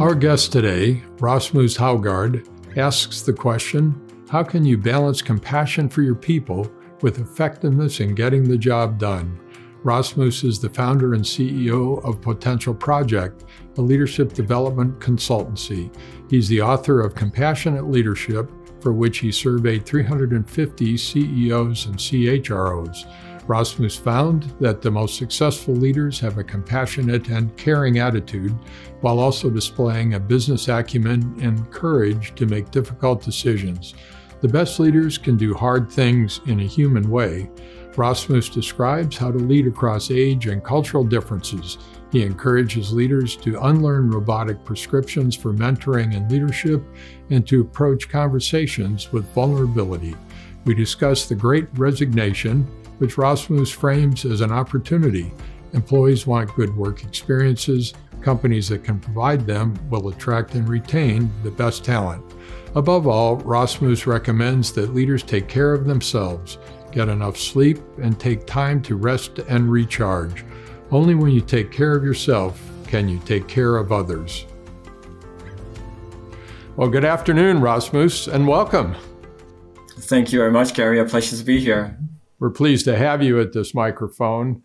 Our guest today, Rasmus Hougaard, asks the question How can you balance compassion for your people with effectiveness in getting the job done? Rasmus is the founder and CEO of Potential Project, a leadership development consultancy. He's the author of Compassionate Leadership, for which he surveyed 350 CEOs and CHROs. Rasmus found that the most successful leaders have a compassionate and caring attitude while also displaying a business acumen and courage to make difficult decisions. The best leaders can do hard things in a human way. Rasmus describes how to lead across age and cultural differences. He encourages leaders to unlearn robotic prescriptions for mentoring and leadership and to approach conversations with vulnerability. We discuss the great resignation, which Rasmus frames as an opportunity. Employees want good work experiences. Companies that can provide them will attract and retain the best talent. Above all, Rasmus recommends that leaders take care of themselves, get enough sleep, and take time to rest and recharge. Only when you take care of yourself can you take care of others. Well, good afternoon, Rasmus, and welcome. Thank you very much, Gary. A pleasure to be here. We're pleased to have you at this microphone.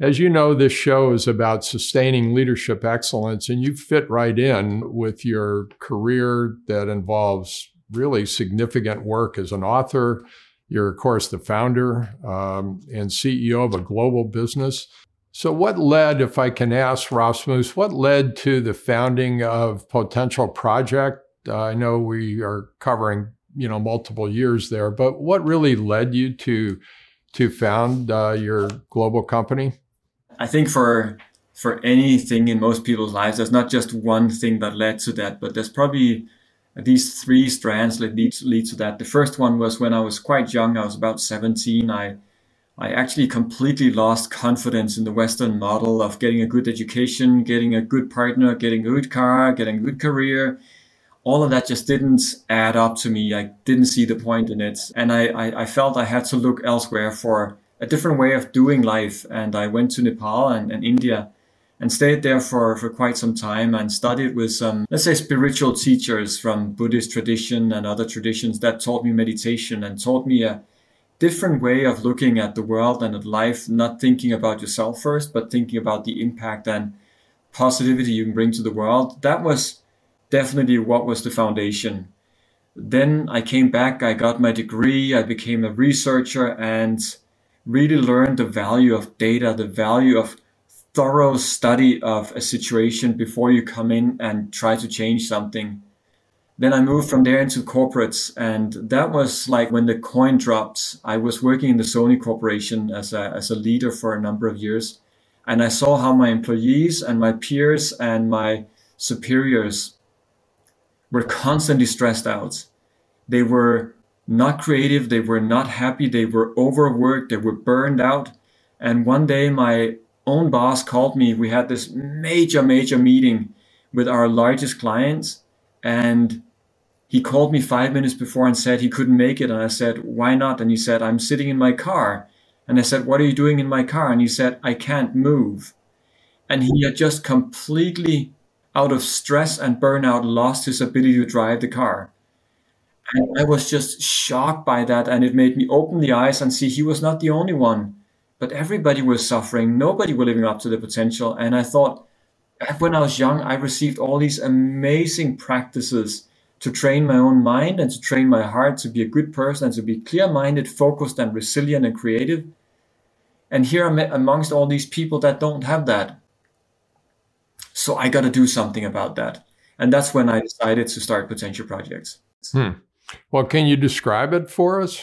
As you know, this show is about sustaining leadership excellence, and you fit right in with your career that involves really significant work as an author. You're, of course, the founder um, and CEO of a global business. So, what led, if I can ask Rasmus, what led to the founding of Potential Project? Uh, I know we are covering, you know, multiple years there, but what really led you to to found uh, your global company? I think for for anything in most people's lives, there's not just one thing that led to that, but there's probably these three strands that lead, lead to that. The first one was when I was quite young, I was about 17. I I actually completely lost confidence in the Western model of getting a good education, getting a good partner, getting a good car, getting a good career, all of that just didn't add up to me. I didn't see the point in it. And I, I, I, felt I had to look elsewhere for a different way of doing life. And I went to Nepal and, and India and stayed there for, for quite some time and studied with some, let's say, spiritual teachers from Buddhist tradition and other traditions that taught me meditation and taught me a different way of looking at the world and at life, not thinking about yourself first, but thinking about the impact and positivity you can bring to the world. That was definitely what was the foundation. Then I came back, I got my degree, I became a researcher and really learned the value of data, the value of thorough study of a situation before you come in and try to change something. Then I moved from there into corporates, and that was like when the coin dropped. I was working in the Sony Corporation as a, as a leader for a number of years, and I saw how my employees and my peers and my superiors were constantly stressed out. They were not creative, they were not happy, they were overworked, they were burned out. And one day, my own boss called me. We had this major, major meeting with our largest clients. And he called me five minutes before and said he couldn't make it. And I said, Why not? And he said, I'm sitting in my car. And I said, What are you doing in my car? And he said, I can't move. And he had just completely out of stress and burnout, lost his ability to drive the car. And I was just shocked by that. And it made me open the eyes and see he was not the only one, but everybody was suffering. Nobody was living up to the potential. And I thought, when I was young, I received all these amazing practices to train my own mind and to train my heart to be a good person and to be clear minded, focused, and resilient and creative. And here I'm amongst all these people that don't have that. So I got to do something about that. And that's when I decided to start Potential Projects. Hmm. Well, can you describe it for us?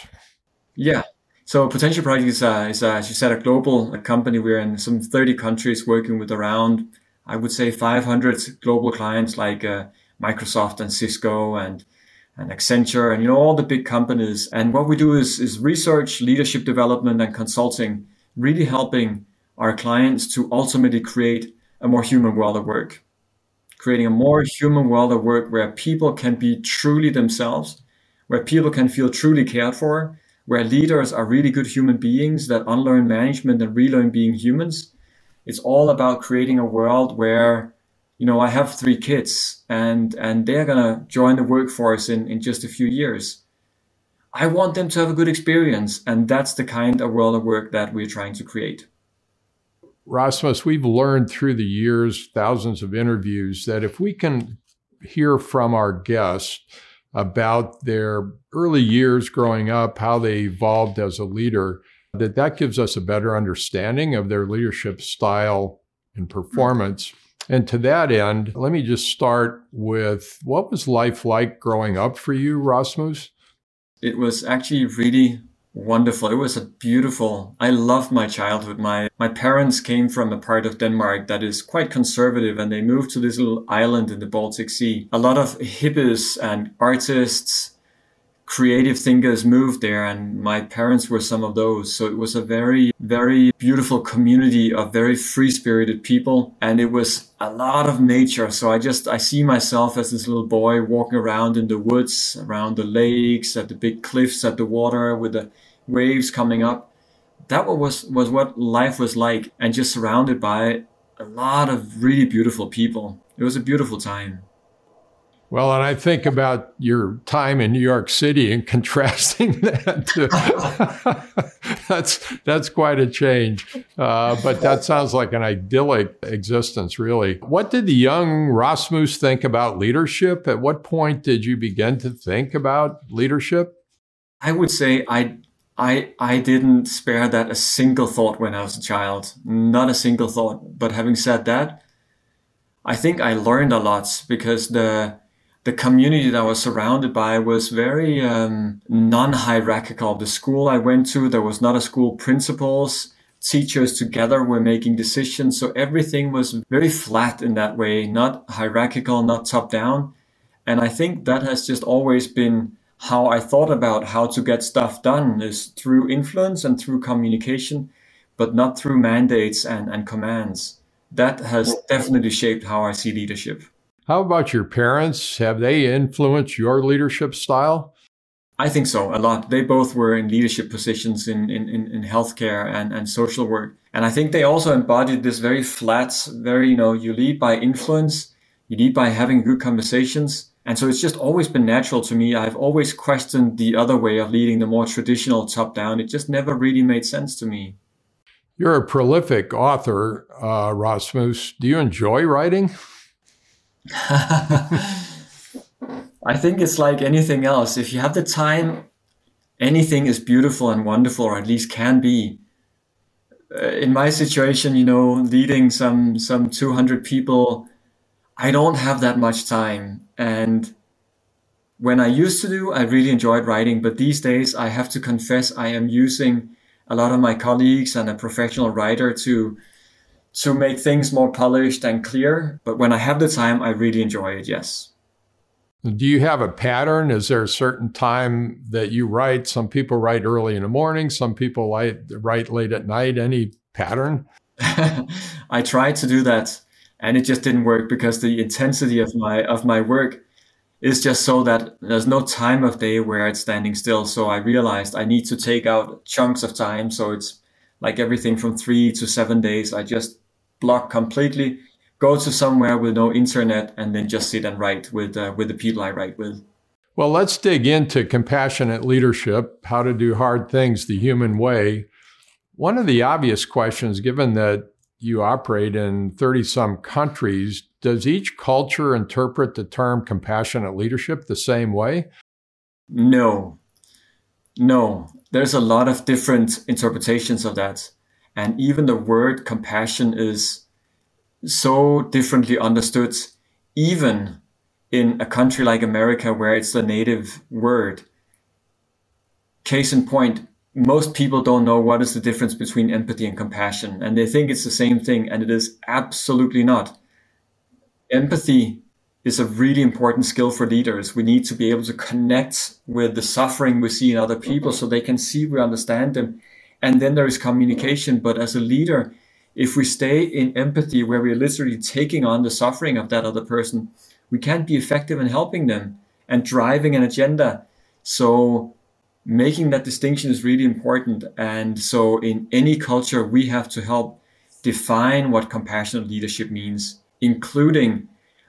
Yeah. So Potential Projects is, uh, is uh, as you said, a global company. We're in some 30 countries working with around, I would say, 500 global clients like uh, Microsoft and Cisco and and Accenture and you know all the big companies. And what we do is is research, leadership development, and consulting, really helping our clients to ultimately create a more human world of work, creating a more human world of work where people can be truly themselves, where people can feel truly cared for, where leaders are really good human beings that unlearn management and relearn being humans. It's all about creating a world where you know, I have three kids and, and they're going to join the workforce in, in just a few years. I want them to have a good experience. And that's the kind of world of work that we're trying to create. Rasmus, we've learned through the years, thousands of interviews, that if we can hear from our guests about their early years growing up, how they evolved as a leader, that that gives us a better understanding of their leadership style and performance. And to that end, let me just start with what was life like growing up for you, Rasmus? It was actually really wonderful. It was a beautiful. I love my childhood. My my parents came from a part of Denmark that is quite conservative, and they moved to this little island in the Baltic Sea. A lot of hippies and artists creative thinkers moved there and my parents were some of those so it was a very very beautiful community of very free spirited people and it was a lot of nature so i just i see myself as this little boy walking around in the woods around the lakes at the big cliffs at the water with the waves coming up that was was what life was like and just surrounded by a lot of really beautiful people it was a beautiful time well, and I think about your time in New York City and contrasting that to that's that's quite a change. Uh, but that sounds like an idyllic existence, really. What did the young Rasmus think about leadership? At what point did you begin to think about leadership? I would say I I I didn't spare that a single thought when I was a child. Not a single thought. But having said that, I think I learned a lot because the the community that I was surrounded by was very um, non-hierarchical. The school I went to, there was not a school principals. Teachers together were making decisions, so everything was very flat in that way, not hierarchical, not top down. And I think that has just always been how I thought about how to get stuff done is through influence and through communication, but not through mandates and, and commands. That has definitely shaped how I see leadership. How about your parents? Have they influenced your leadership style? I think so, a lot. They both were in leadership positions in, in, in, healthcare and, and social work. And I think they also embodied this very flat, very, you know, you lead by influence, you lead by having good conversations. And so it's just always been natural to me. I've always questioned the other way of leading, the more traditional top down. It just never really made sense to me. You're a prolific author, uh, Rasmus. Do you enjoy writing? I think it's like anything else. If you have the time, anything is beautiful and wonderful, or at least can be. Uh, in my situation, you know, leading some some 200 people, I don't have that much time. And when I used to do, I really enjoyed writing. But these days, I have to confess, I am using a lot of my colleagues and a professional writer to to make things more polished and clear. But when I have the time, I really enjoy it, yes. Do you have a pattern? Is there a certain time that you write? Some people write early in the morning, some people write, write late at night. Any pattern? I try to do that and it just didn't work because the intensity of my of my work is just so that there's no time of day where it's standing still. So I realized I need to take out chunks of time. So it's like everything from three to seven days. I just block completely, go to somewhere with no internet, and then just sit and write with uh, with the people I write with. Well, let's dig into compassionate leadership, how to do hard things the human way. One of the obvious questions, given that you operate in 30 some countries, does each culture interpret the term compassionate leadership the same way? No. No. There's a lot of different interpretations of that. And even the word compassion is so differently understood, even in a country like America where it's the native word. Case in point, most people don't know what is the difference between empathy and compassion, and they think it's the same thing, and it is absolutely not. Empathy is a really important skill for leaders. We need to be able to connect with the suffering we see in other people so they can see we understand them and then there is communication. But as a leader, if we stay in empathy, where we're literally taking on the suffering of that other person, we can't be effective in helping them and driving an agenda. So making that distinction is really important. And so in any culture, we have to help define what compassionate leadership means including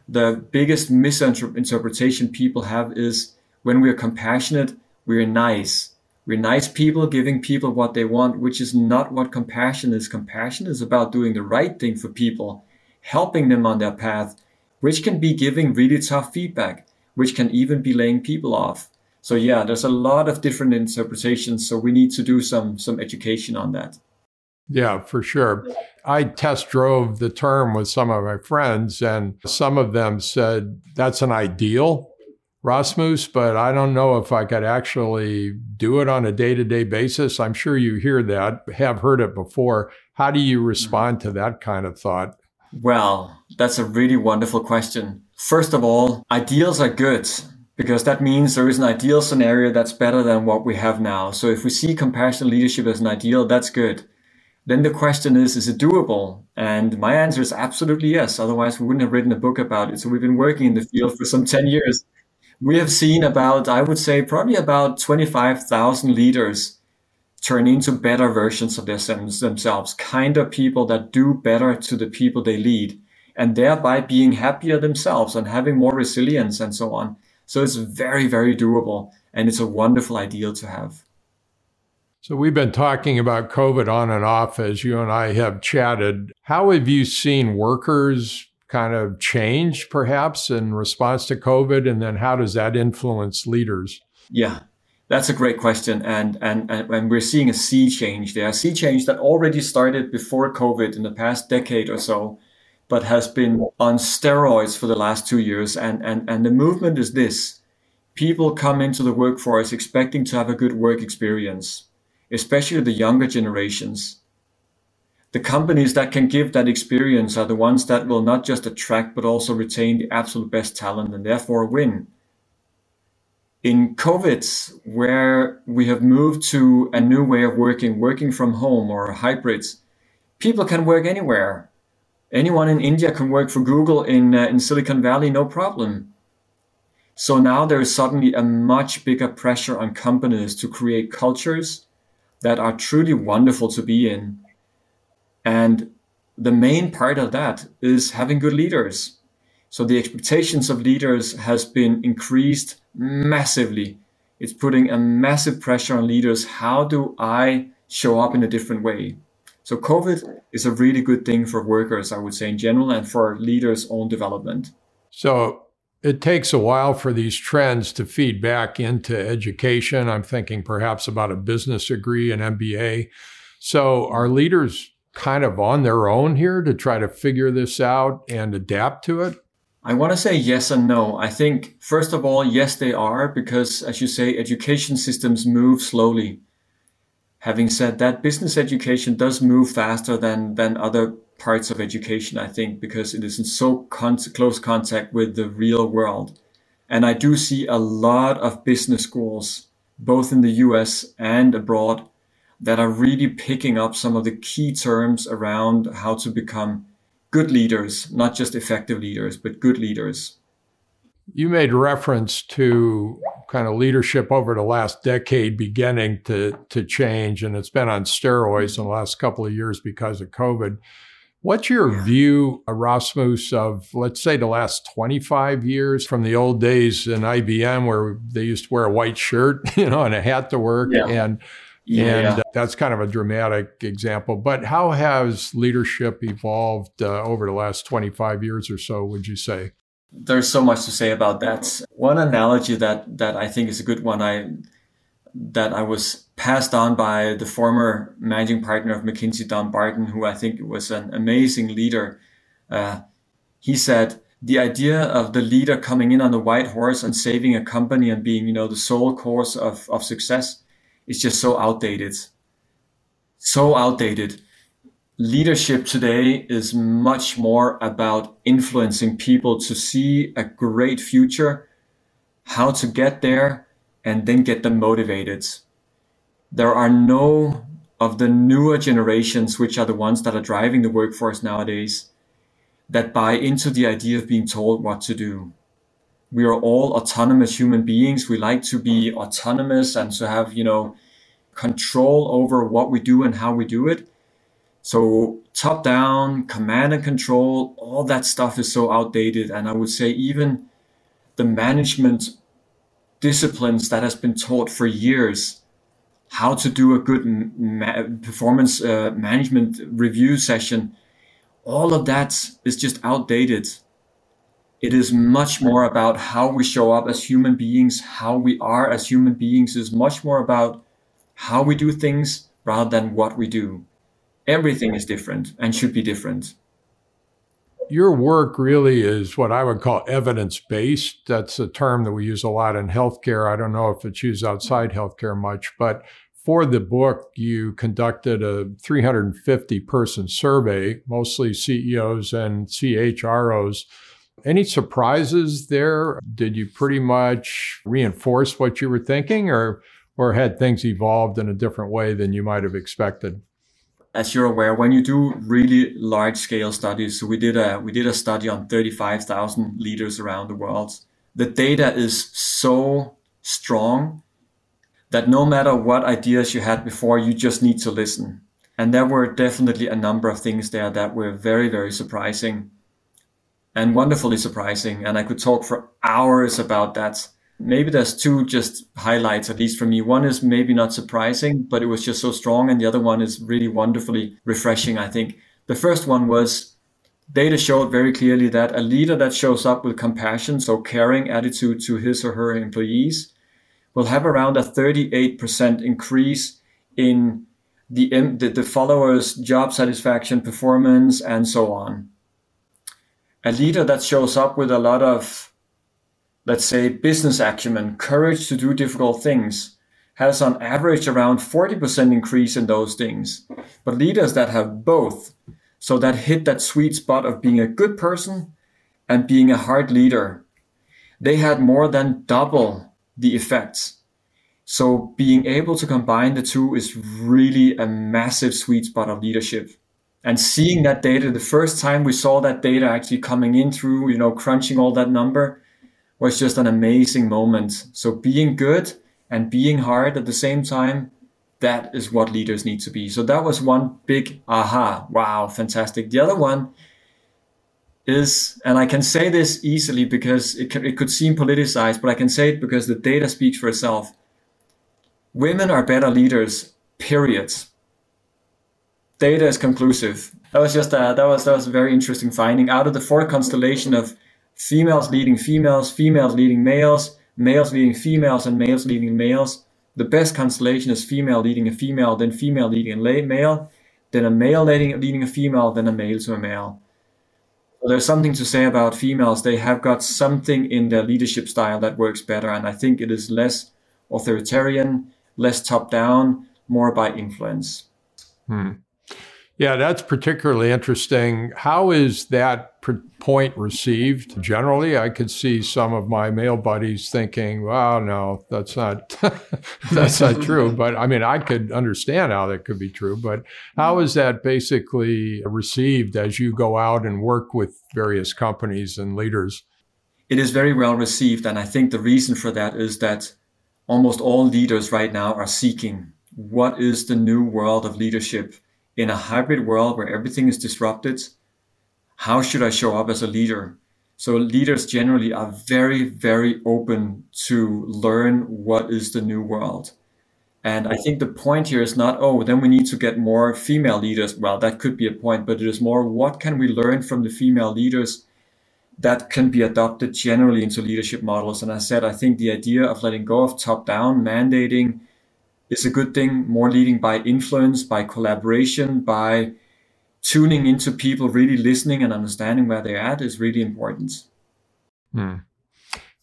the biggest misinterpretation people have is when we're compassionate, we're nice. We're nice people giving people what they want, which is not what compassion is. Compassion is about doing the right thing for people, helping them on their path, which can be giving really tough feedback, which can even be laying people off. So yeah, there's a lot of different interpretations. So we need to do some some education on that. Yeah, for sure. I test drove the term with some of my friends, and some of them said that's an ideal, Rasmus, but I don't know if I could actually do it on a day to day basis. I'm sure you hear that, have heard it before. How do you respond to that kind of thought? Well, that's a really wonderful question. First of all, ideals are good because that means there is an ideal scenario that's better than what we have now. So if we see compassionate leadership as an ideal, that's good. Then the question is, is it doable? And my answer is absolutely yes. Otherwise, we wouldn't have written a book about it. So we've been working in the field for some 10 years. We have seen about, I would say, probably about 25,000 leaders turn into better versions of themselves, kinder people that do better to the people they lead, and thereby being happier themselves and having more resilience and so on. So it's very, very doable. And it's a wonderful ideal to have. So we've been talking about COVID on and off as you and I have chatted. How have you seen workers kind of change perhaps in response to COVID? And then how does that influence leaders? Yeah, that's a great question. And, and, and we're seeing a sea change there, a sea change that already started before COVID in the past decade or so, but has been on steroids for the last two years. And, and, and the movement is this people come into the workforce expecting to have a good work experience especially the younger generations. The companies that can give that experience are the ones that will not just attract but also retain the absolute best talent and therefore win. In COVID, where we have moved to a new way of working, working from home or hybrids, people can work anywhere. Anyone in India can work for Google in, uh, in Silicon Valley, no problem. So now there is suddenly a much bigger pressure on companies to create cultures that are truly wonderful to be in. And the main part of that is having good leaders. So the expectations of leaders has been increased massively. It's putting a massive pressure on leaders. How do I show up in a different way? So COVID is a really good thing for workers, I would say in general, and for leaders' own development. So it takes a while for these trends to feed back into education. I'm thinking perhaps about a business degree, an MBA. So are leaders kind of on their own here to try to figure this out and adapt to it? I want to say yes and no. I think, first of all, yes, they are, because as you say, education systems move slowly. Having said that, business education does move faster than, than other parts of education, I think, because it is in so con- close contact with the real world. And I do see a lot of business schools, both in the US and abroad, that are really picking up some of the key terms around how to become good leaders, not just effective leaders, but good leaders. You made reference to kind of leadership over the last decade beginning to, to change, and it's been on steroids in the last couple of years because of COVID. What's your yeah. view, Rasmus, of let's say the last 25 years from the old days in IBM where they used to wear a white shirt, you know, and a hat to work yeah. and yeah, and uh, that's kind of a dramatic example. But how has leadership evolved uh, over the last 25 years or so, would you say? There's so much to say about that. One analogy that that I think is a good one I that I was passed on by the former managing partner of McKinsey, Dom Barton, who I think was an amazing leader. Uh, he said, the idea of the leader coming in on the white horse and saving a company and being, you know, the sole cause of, of success is just so outdated. So outdated. Leadership today is much more about influencing people to see a great future, how to get there, and then get them motivated there are no of the newer generations, which are the ones that are driving the workforce nowadays, that buy into the idea of being told what to do. We are all autonomous human beings. We like to be autonomous and to have, you know, control over what we do and how we do it. So top down, command and control, all that stuff is so outdated. And I would say even the management disciplines that has been taught for years, how to do a good ma- performance uh, management review session, all of that is just outdated. It is much more about how we show up as human beings, how we are as human beings is much more about how we do things rather than what we do everything is different and should be different. Your work really is what I would call evidence based. That's a term that we use a lot in healthcare. I don't know if it's used outside healthcare much, but for the book, you conducted a 350 person survey, mostly CEOs and CHROs. Any surprises there? Did you pretty much reinforce what you were thinking or, or had things evolved in a different way than you might have expected? As you're aware, when you do really large scale studies, so we did a we did a study on 35,000 leaders around the world. The data is so strong that no matter what ideas you had before, you just need to listen. And there were definitely a number of things there that were very, very surprising and wonderfully surprising. And I could talk for hours about that maybe there's two just highlights, at least for me. One is maybe not surprising, but it was just so strong. And the other one is really wonderfully refreshing, I think. The first one was data showed very clearly that a leader that shows up with compassion, so caring attitude to his or her employees, will have around a 38% increase in the, the, the followers' job satisfaction, performance, and so on. A leader that shows up with a lot of let's say, business acumen, courage to do difficult things, has on average around 40% increase in those things. But leaders that have both, so that hit that sweet spot of being a good person and being a hard leader, they had more than double the effects. So being able to combine the two is really a massive sweet spot of leadership. And seeing that data, the first time we saw that data actually coming in through, you know, crunching all that number, was just an amazing moment. So being good and being hard at the same time, that is what leaders need to be. So that was one big aha. Wow, fantastic. The other one is, and I can say this easily because it, can, it could seem politicized, but I can say it because the data speaks for itself. Women are better leaders, period. Data is conclusive. That was just a, that was that was a very interesting finding. Out of the four constellation of females leading females, females leading males, males leading females, and males leading males. The best constellation is female leading a female, then female leading a male, then a male leading, leading a female, then a male to a male. There's something to say about females. They have got something in their leadership style that works better, and I think it is less authoritarian, less top down, more by influence. Hmm. Yeah, that's particularly interesting. How is that point received generally? I could see some of my male buddies thinking, "Well, no, that's not that's not true." But I mean, I could understand how that could be true. But how is that basically received as you go out and work with various companies and leaders? It is very well received, and I think the reason for that is that almost all leaders right now are seeking what is the new world of leadership in a hybrid world where everything is disrupted, how should I show up as a leader? So leaders generally are very, very open to learn what is the new world. And I think the point here is not, oh, then we need to get more female leaders. Well, that could be a point, but it is more, what can we learn from the female leaders that can be adopted generally into leadership models? And I said, I think the idea of letting go of top down, mandating, is a good thing. More leading by influence, by collaboration, by tuning into people, really listening and understanding where they're at is really important. Hmm.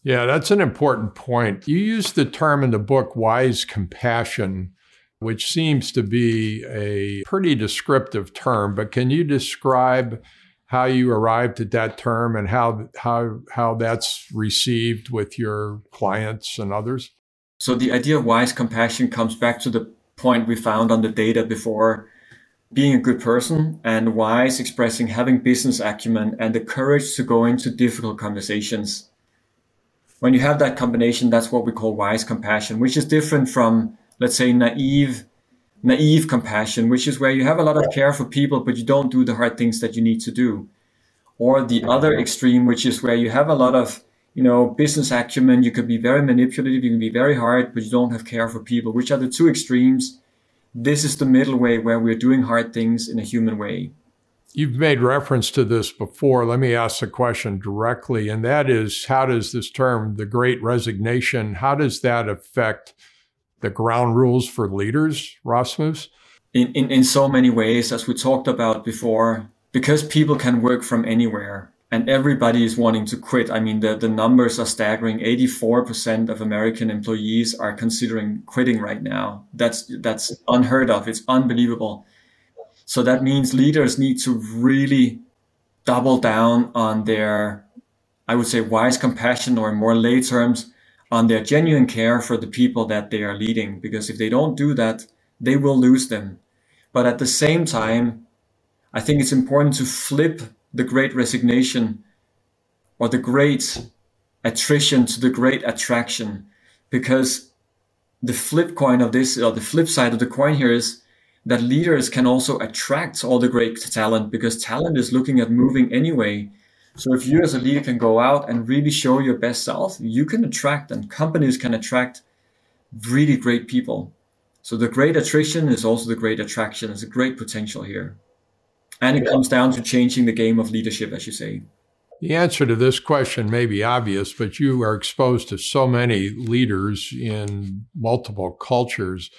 Yeah, that's an important point. You use the term in the book wise compassion, which seems to be a pretty descriptive term, but can you describe how you arrived at that term and how how how that's received with your clients and others? So the idea of wise compassion comes back to the point we found on the data before being a good person and wise expressing having business acumen and the courage to go into difficult conversations. When you have that combination, that's what we call wise compassion, which is different from, let's say, naive naive compassion, which is where you have a lot of care for people, but you don't do the hard things that you need to do. Or the other extreme, which is where you have a lot of you know, business acumen. You can be very manipulative. You can be very hard, but you don't have care for people, which are the two extremes. This is the middle way where we're doing hard things in a human way. You've made reference to this before. Let me ask the question directly, and that is how does this term, the great resignation, how does that affect the ground rules for leaders, Rasmus? In, in, in so many ways, as we talked about before, because people can work from anywhere and everybody is wanting to quit. I mean, the, the numbers are staggering. 84% of American employees are considering quitting right now. That's, that's unheard of. It's unbelievable. So that means leaders need to really double down on their, I would say, wise compassion, or in more lay terms, on their genuine care for the people that they are leading. Because if they don't do that, they will lose them. But at the same time, I think it's important to flip the great resignation or the great attrition to the great attraction. Because the flip coin of this or the flip side of the coin here is that leaders can also attract all the great talent because talent is looking at moving anyway. So if you as a leader can go out and really show your best self you can attract and companies can attract really great people. So the great attrition is also the great attraction. There's a great potential here and it comes down to changing the game of leadership, as you say. The answer to this question may be obvious, but you are exposed to so many leaders in multiple cultures.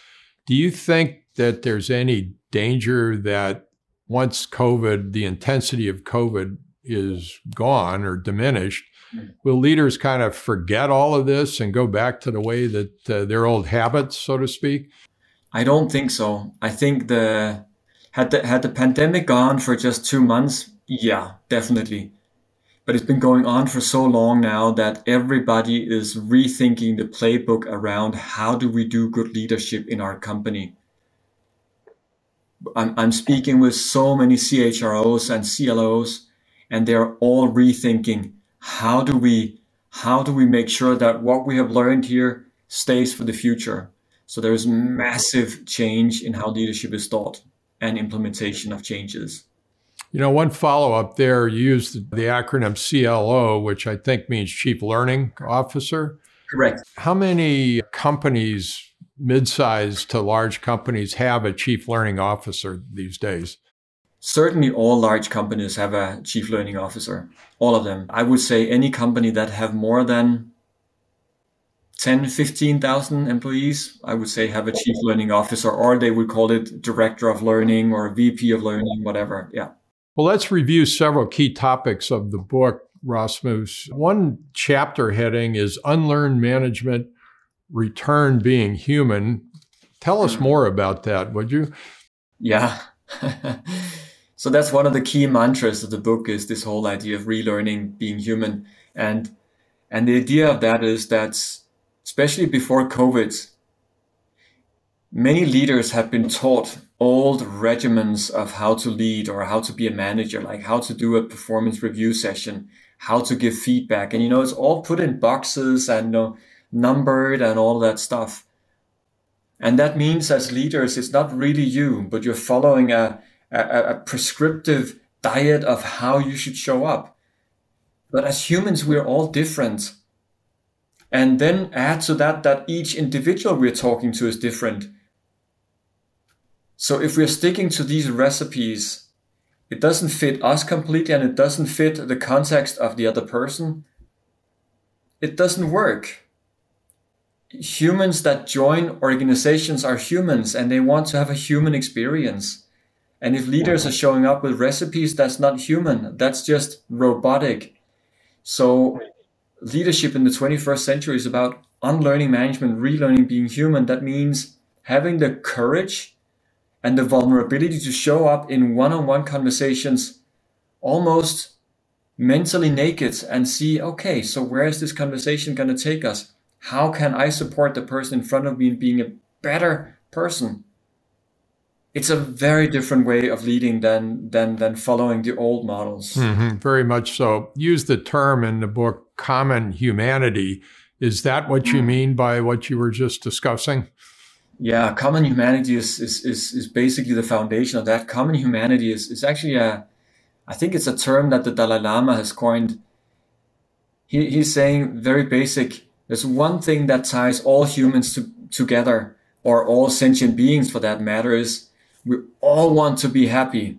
Do you think that there's any danger that once COVID, the intensity of COVID is gone or diminished, hmm. will leaders kind of forget all of this and go back to the way that uh, their old habits, so to speak? I don't think so. I think the had the, had the pandemic gone for just two months? Yeah, definitely. But it's been going on for so long now that everybody is rethinking the playbook around how do we do good leadership in our company. I'm, I'm speaking with so many CHROs and CLOs, and they're all rethinking how do we how do we make sure that what we have learned here stays for the future. So there's massive change in how leadership is taught and implementation of changes. You know, one follow up there, you used the acronym CLO, which I think means Chief Learning Officer. Correct. How many companies, mid sized to large companies, have a Chief Learning Officer these days? Certainly, all large companies have a Chief Learning Officer, all of them. I would say any company that have more than 10, 15,000 employees, I would say have a chief learning officer, or they would call it director of learning or VP of learning, whatever. Yeah. Well, let's review several key topics of the book, Rasmus. One chapter heading is Unlearned Management, Return Being Human. Tell us more about that, would you? Yeah. so that's one of the key mantras of the book is this whole idea of relearning being human. And and the idea of that is that especially before COVID, many leaders have been taught old regimens of how to lead or how to be a manager, like how to do a performance review session, how to give feedback. And, you know, it's all put in boxes and know, numbered and all that stuff. And that means as leaders, it's not really you, but you're following a, a, a prescriptive diet of how you should show up. But as humans, we're all different. And then add to that that each individual we're talking to is different. So if we're sticking to these recipes, it doesn't fit us completely and it doesn't fit the context of the other person. It doesn't work. Humans that join organizations are humans and they want to have a human experience. And if leaders are showing up with recipes, that's not human, that's just robotic. So leadership in the 21st century is about unlearning management, relearning being human. That means having the courage and the vulnerability to show up in one on one conversations almost mentally naked and see, okay, so where is this conversation going to take us? How can I support the person in front of me in being a better person? it's a very different way of leading than than than following the old models. Mm-hmm, very much so. Use the term in the book "common humanity." Is that what you mm. mean by what you were just discussing? Yeah, common humanity is, is, is, is basically the foundation of that. Common humanity is, is actually a, I think it's a term that the Dalai Lama has coined. He, he's saying very basic. There's one thing that ties all humans to, together, or all sentient beings for that matter, is we all want to be happy.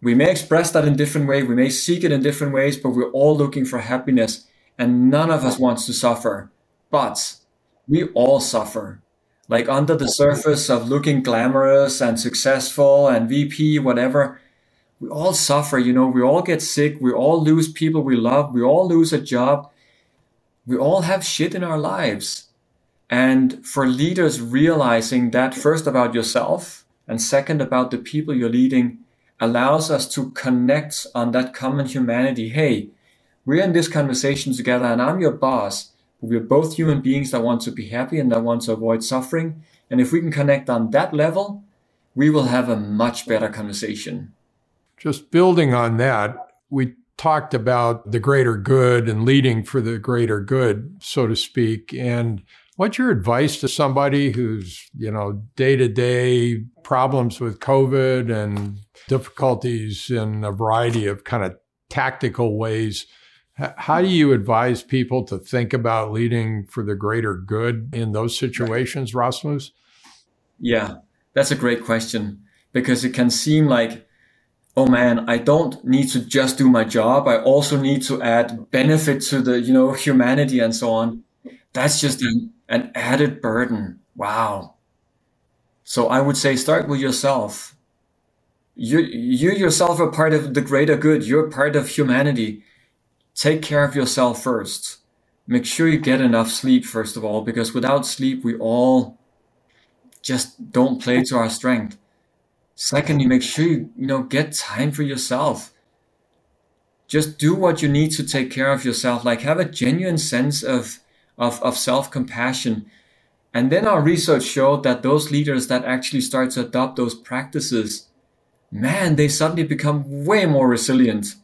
We may express that in different ways, we may seek it in different ways, but we're all looking for happiness, and none of us wants to suffer. But we all suffer like under the surface of looking glamorous and successful and VP, whatever, we all suffer, you know, we all get sick, we all lose people we love, we all lose a job, we all have shit in our lives. And for leaders realizing that first about yourself and second about the people you're leading allows us to connect on that common humanity. Hey, we're in this conversation together and I'm your boss we're both human beings that want to be happy and that want to avoid suffering. And if we can connect on that level, we will have a much better conversation. Just building on that, we talked about the greater good and leading for the greater good, so to speak. And what's your advice to somebody who's, you know, day to day problems with COVID and difficulties in a variety of kind of tactical ways? How do you advise people to think about leading for the greater good in those situations, Rasmus? Yeah, that's a great question because it can seem like, oh man, I don't need to just do my job. I also need to add benefit to the, you know, humanity and so on. That's just an, an added burden. Wow. So I would say start with yourself. You, you yourself are part of the greater good. You're part of humanity take care of yourself first. Make sure you get enough sleep, first of all, because without sleep, we all just don't play to our strength. Secondly, make sure you, you know, get time for yourself. Just do what you need to take care of yourself. Like have a genuine sense of, of, of self-compassion. And then our research showed that those leaders that actually start to adopt those practices, man, they suddenly become way more resilient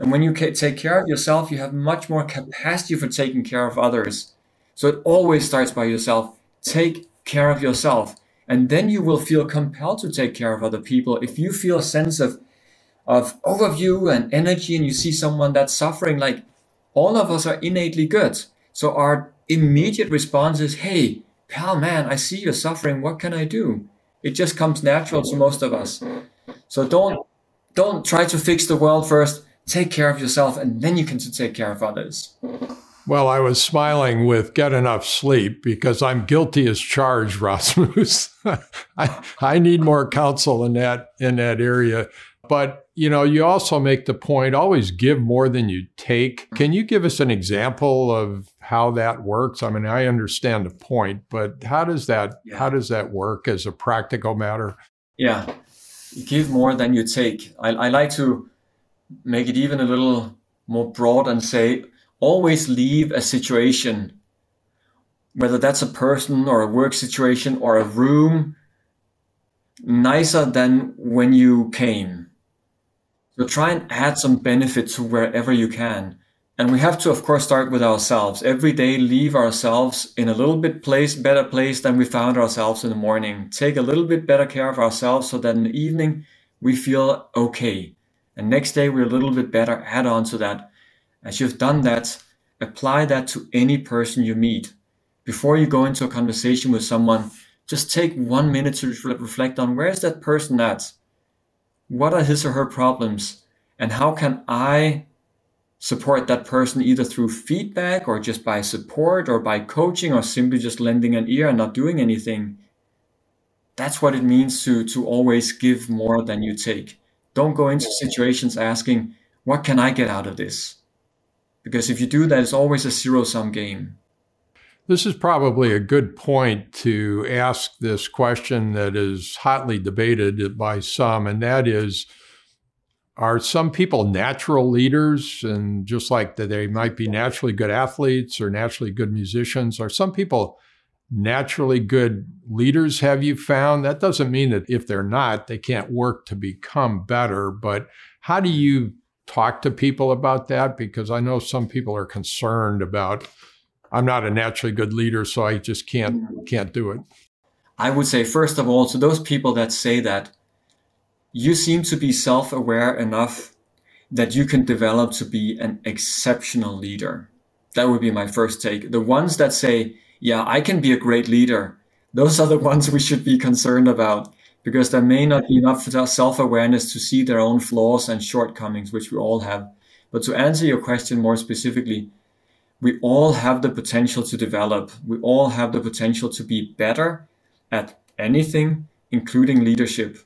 and when you take care of yourself, you have much more capacity for taking care of others. So it always starts by yourself. Take care of yourself. And then you will feel compelled to take care of other people. If you feel a sense of, of overview and energy and you see someone that's suffering, like all of us are innately good. So our immediate response is, Hey, pal, man, I see you're suffering. What can I do? It just comes natural to most of us. So don't, don't try to fix the world first take care of yourself and then you can take care of others. Well, I was smiling with get enough sleep because I'm guilty as charged, Rasmus. I, I need more counsel in that in that area. But you know, you also make the point always give more than you take. Can you give us an example of how that works? I mean, I understand the point, but how does that yeah. how does that work as a practical matter? Yeah. Give more than you take. I, I like to make it even a little more broad and say always leave a situation, whether that's a person or a work situation or a room, nicer than when you came. So try and add some benefit to wherever you can. And we have to, of course, start with ourselves. Every day, leave ourselves in a little bit place, better place than we found ourselves in the morning. Take a little bit better care of ourselves so that in the evening we feel okay. And next day we're a little bit better, add on to that. As you've done that, apply that to any person you meet. Before you go into a conversation with someone, just take one minute to reflect on where is that person at? What are his or her problems? And how can I support that person either through feedback or just by support or by coaching or simply just lending an ear and not doing anything? That's what it means to, to always give more than you take. Don't go into situations asking, what can I get out of this? Because if you do that, it's always a zero sum game. This is probably a good point to ask this question that is hotly debated by some, and that is Are some people natural leaders? And just like that, they might be naturally good athletes or naturally good musicians, are some people naturally good leaders have you found? That doesn't mean that if they're not, they can't work to become better. But how do you talk to people about that? Because I know some people are concerned about, I'm not a naturally good leader, so I just can't can't do it. I would say, first of all, to those people that say that, you seem to be self aware enough that you can develop to be an exceptional leader. That would be my first take. The ones that say, yeah, I can be a great leader, those are the ones we should be concerned about because there may not be enough self awareness to see their own flaws and shortcomings, which we all have. But to answer your question more specifically, we all have the potential to develop. We all have the potential to be better at anything, including leadership.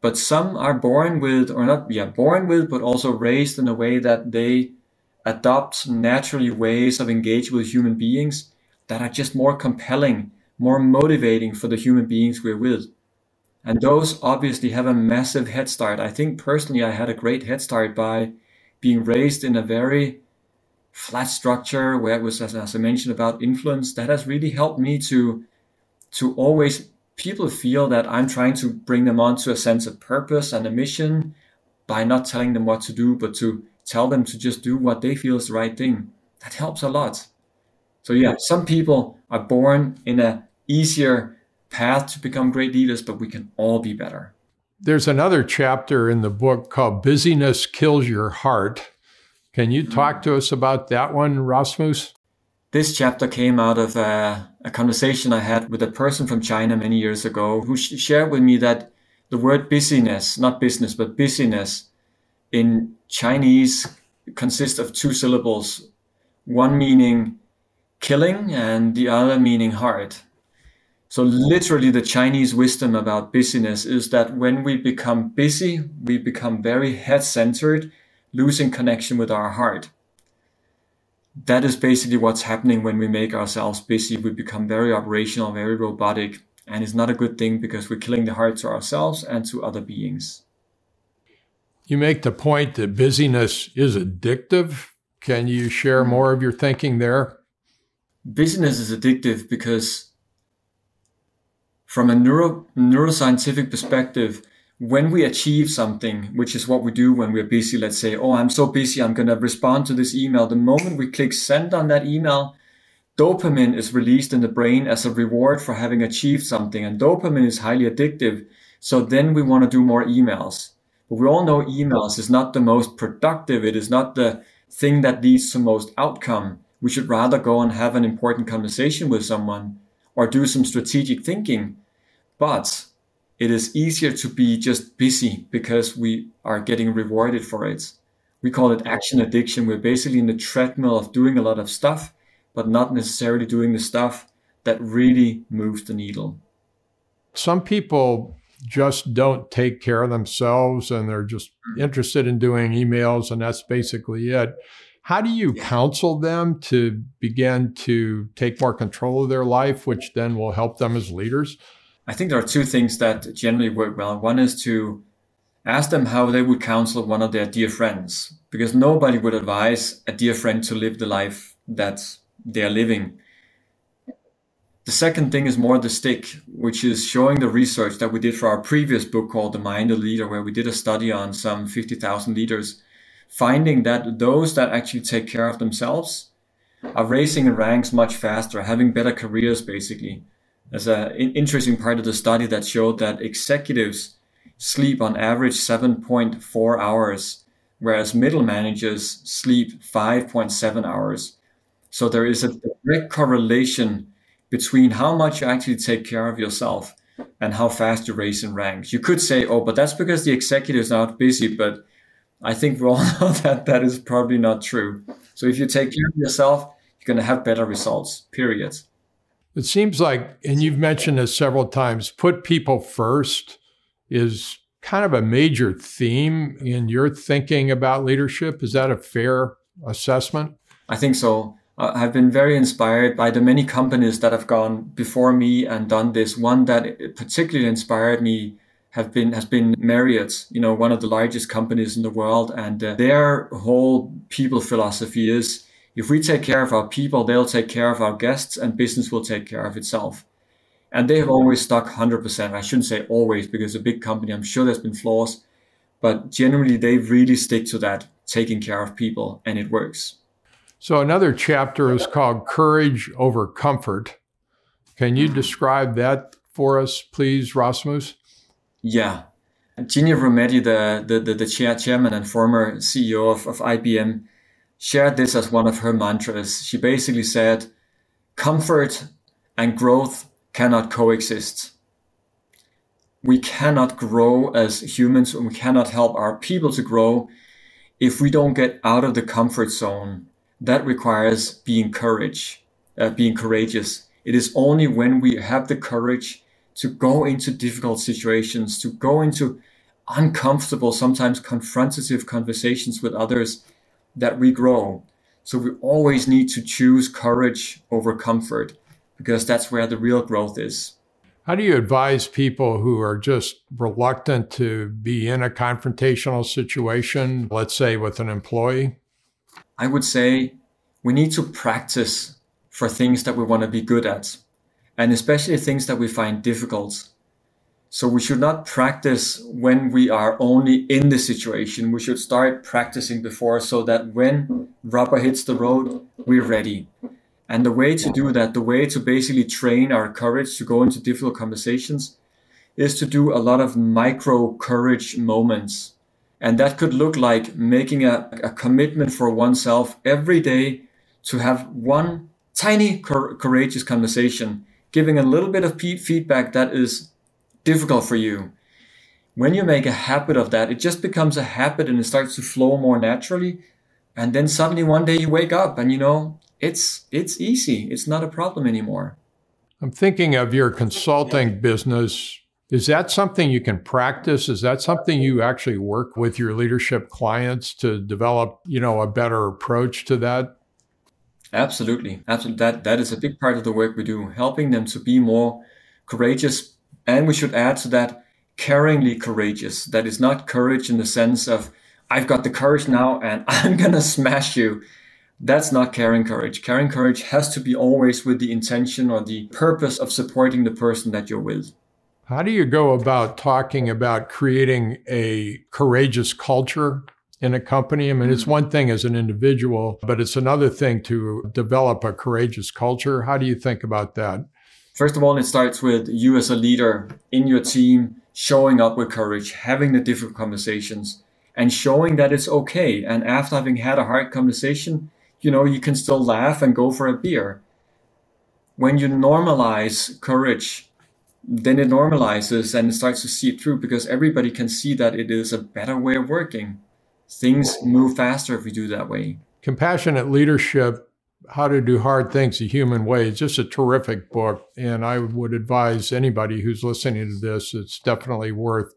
But some are born with, or not, yeah, born with, but also raised in a way that they adopt naturally ways of engaging with human beings that are just more compelling, more motivating for the human beings we're with. And those obviously have a massive head start. I think personally, I had a great head start by being raised in a very flat structure where it was, as, as I mentioned, about influence. That has really helped me to to always people feel that I'm trying to bring them onto a sense of purpose and a mission by not telling them what to do, but to tell them to just do what they feel is the right thing. That helps a lot. So yeah, some people are born in a easier path to become great leaders, but we can all be better. There's another chapter in the book called Busyness Kills Your Heart. Can you mm-hmm. talk to us about that one, Rasmus? This chapter came out of a, a conversation I had with a person from China many years ago who sh- shared with me that the word busyness, not business, but busyness in Chinese consists of two syllables, one meaning killing and the other meaning heart. So, literally, the Chinese wisdom about busyness is that when we become busy, we become very head centered, losing connection with our heart. That is basically what's happening when we make ourselves busy. We become very operational, very robotic, and it's not a good thing because we're killing the heart to ourselves and to other beings. You make the point that busyness is addictive. Can you share mm-hmm. more of your thinking there? Busyness is addictive because from a neuro, neuroscientific perspective, when we achieve something, which is what we do when we're busy, let's say, oh, I'm so busy, I'm going to respond to this email. The moment we click send on that email, dopamine is released in the brain as a reward for having achieved something. And dopamine is highly addictive. So then we want to do more emails. But we all know emails is not the most productive. It is not the thing that leads to most outcome. We should rather go and have an important conversation with someone or do some strategic thinking but it is easier to be just busy because we are getting rewarded for it. We call it action addiction. We're basically in the treadmill of doing a lot of stuff, but not necessarily doing the stuff that really moves the needle. Some people just don't take care of themselves and they're just mm. interested in doing emails, and that's basically it. How do you counsel them to begin to take more control of their life, which then will help them as leaders? I think there are two things that generally work well. One is to ask them how they would counsel one of their dear friends, because nobody would advise a dear friend to live the life that they're living. The second thing is more the stick, which is showing the research that we did for our previous book called The Mind of Leader, where we did a study on some 50,000 leaders, finding that those that actually take care of themselves are raising in ranks much faster, having better careers basically there's an interesting part of the study that showed that executives sleep on average 7.4 hours, whereas middle managers sleep 5.7 hours. So there is a direct correlation between how much you actually take care of yourself and how fast you raise in ranks. You could say, oh, but that's because the executives are not busy, but I think we all know that that is probably not true. So if you take care of yourself, you're going to have better results, period. It seems like, and you've mentioned this several times, put people first is kind of a major theme in your thinking about leadership. Is that a fair assessment? I think so. I've been very inspired by the many companies that have gone before me and done this. One that particularly inspired me have been has been Marriott, you know, one of the largest companies in the world, and uh, their whole people philosophy is if we take care of our people, they'll take care of our guests and business will take care of itself. And they have always stuck 100%. I shouldn't say always because a big company, I'm sure there's been flaws, but generally they really stick to that, taking care of people, and it works. So another chapter is called Courage Over Comfort. Can you describe that for us, please, Rasmus? Yeah. Ginni Rometty, the, the, the, the chair, chairman and former CEO of, of IBM, shared this as one of her mantras. She basically said, comfort and growth cannot coexist. We cannot grow as humans and we cannot help our people to grow if we don't get out of the comfort zone. That requires being courage, uh, being courageous. It is only when we have the courage to go into difficult situations, to go into uncomfortable, sometimes confrontative conversations with others that we grow. So we always need to choose courage over comfort because that's where the real growth is. How do you advise people who are just reluctant to be in a confrontational situation, let's say with an employee? I would say we need to practice for things that we want to be good at and especially things that we find difficult. So we should not practice when we are only in the situation. We should start practicing before so that when rubber hits the road, we're ready. And the way to do that, the way to basically train our courage to go into difficult conversations is to do a lot of micro courage moments. And that could look like making a, a commitment for oneself every day to have one tiny courageous conversation giving a little bit of feedback that is difficult for you. When you make a habit of that, it just becomes a habit and it starts to flow more naturally. And then suddenly one day you wake up and you know, it's it's easy. It's not a problem anymore. I'm thinking of your consulting business. Is that something you can practice? Is that something you actually work with your leadership clients to develop, you know, a better approach to that? Absolutely. Absolutely. That that is a big part of the work we do, helping them to be more courageous. And we should add to that caringly courageous. That is not courage in the sense of I've got the courage now and I'm gonna smash you. That's not caring courage. Caring courage has to be always with the intention or the purpose of supporting the person that you're with. How do you go about talking about creating a courageous culture in a company. I mean, it's one thing as an individual, but it's another thing to develop a courageous culture. How do you think about that? First of all, it starts with you as a leader in your team showing up with courage, having the difficult conversations, and showing that it's okay. And after having had a hard conversation, you know, you can still laugh and go for a beer. When you normalize courage, then it normalizes and it starts to see it through because everybody can see that it is a better way of working things move faster if we do that way. Compassionate Leadership How to Do Hard Things the Human Way is just a terrific book. And I would advise anybody who's listening to this, it's definitely worth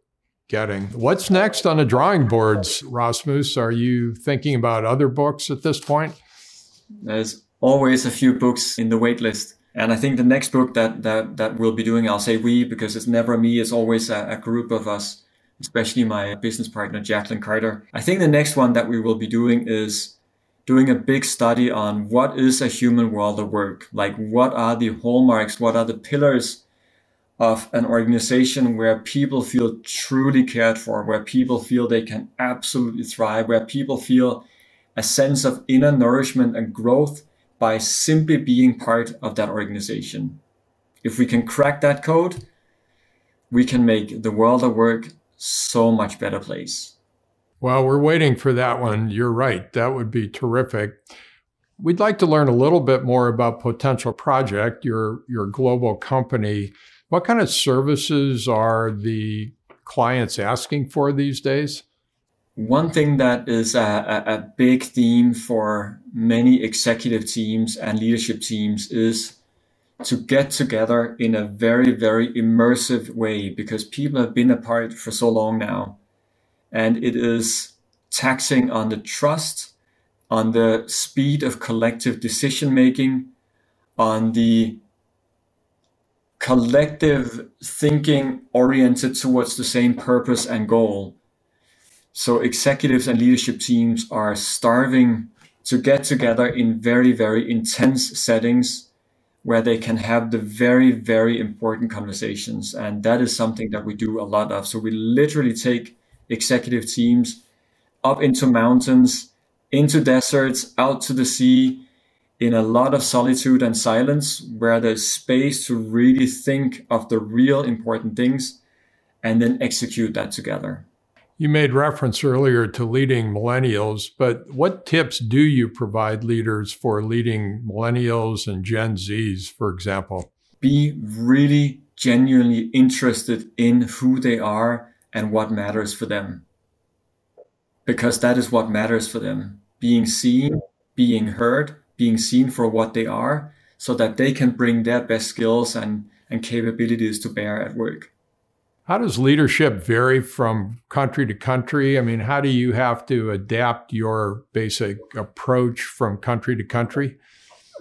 getting. What's next on the drawing boards, Rasmus? Are you thinking about other books at this point? There's always a few books in the wait list. And I think the next book that, that, that we'll be doing, I'll say we because it's never me, it's always a, a group of us especially my business partner, Jacqueline Carter. I think the next one that we will be doing is doing a big study on what is a human world of work? Like, what are the hallmarks? What are the pillars of an organization where people feel truly cared for, where people feel they can absolutely thrive, where people feel a sense of inner nourishment and growth by simply being part of that organization. If we can crack that code, we can make the world of work so much better place. Well, we're waiting for that one. You're right. That would be terrific. We'd like to learn a little bit more about Potential Project, your, your global company. What kind of services are the clients asking for these days? One thing that is a, a, big theme for many executive teams and leadership teams is to get together in a very, very immersive way because people have been apart for so long now. And it is taxing on the trust, on the speed of collective decision making, on the collective thinking oriented towards the same purpose and goal. So executives and leadership teams are starving to get together in very, very intense settings where they can have the very, very important conversations. And that is something that we do a lot of. So we literally take executive teams up into mountains, into deserts, out to the sea, in a lot of solitude and silence where there's space to really think of the real important things and then execute that together. You made reference earlier to leading millennials, but what tips do you provide leaders for leading millennials and Gen Zs, for example? Be really genuinely interested in who they are and what matters for them. Because that is what matters for them. Being seen, being heard, being seen for what they are, so that they can bring their best skills and, and capabilities to bear at work. How does leadership vary from country to country? I mean, how do you have to adapt your basic approach from country to country?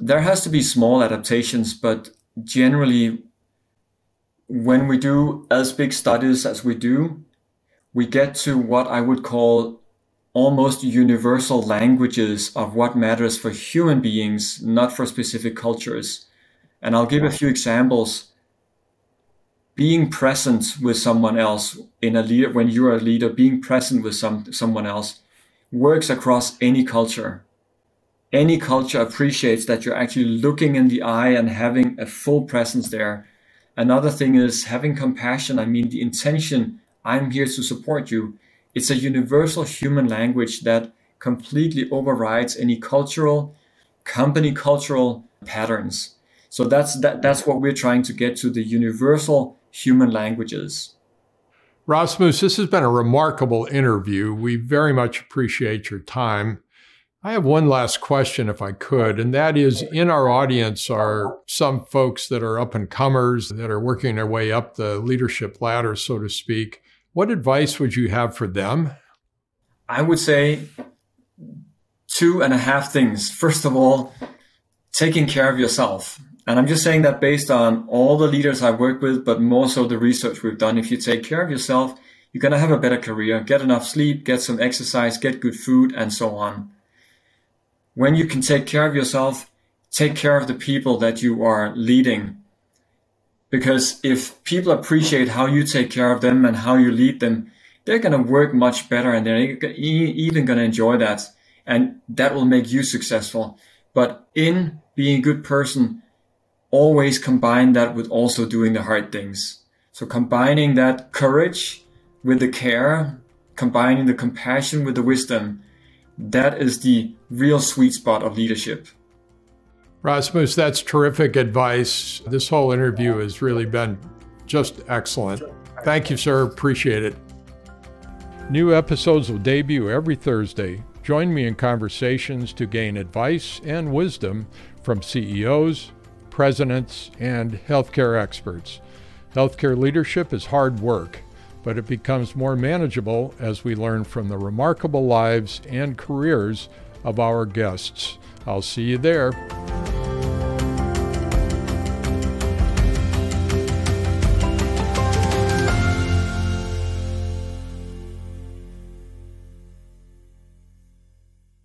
There has to be small adaptations, but generally, when we do as big studies as we do, we get to what I would call almost universal languages of what matters for human beings, not for specific cultures. And I'll give a few examples being present with someone else in a leader when you're a leader being present with some someone else works across any culture. Any culture appreciates that you're actually looking in the eye and having a full presence there. Another thing is having compassion. I mean the intention i'm here to support you it's a universal human language that completely overrides any cultural company cultural patterns. So that's that, that's what we're trying to get to the universal human languages. Rasmus, this has been a remarkable interview. We very much appreciate your time. I have one last question, if I could, and that is in our audience are some folks that are up and comers that are working their way up the leadership ladder, so to speak. What advice would you have for them? I would say two and a half things. First of all, taking care of yourself. And I'm just saying that based on all the leaders I've worked with, but more so the research we've done. If you take care of yourself, you're going to have a better career, get enough sleep, get some exercise, get good food, and so on. When you can take care of yourself, take care of the people that you are leading. Because if people appreciate how you take care of them and how you lead them, they're going to work much better and they're even going to enjoy that. And that will make you successful. But in being a good person, always combine that with also doing the hard things. So combining that courage with the care, combining the compassion with the wisdom, that is the real sweet spot of leadership. Rasmus, that's terrific advice. This whole interview has really been just excellent. Thank you, sir. Appreciate it. New episodes will debut every Thursday. Join me in conversations to gain advice and wisdom from CEOs, presidents, and healthcare experts. Healthcare leadership is hard work, but it becomes more manageable as we learn from the remarkable lives and careers of our guests. I'll see you there.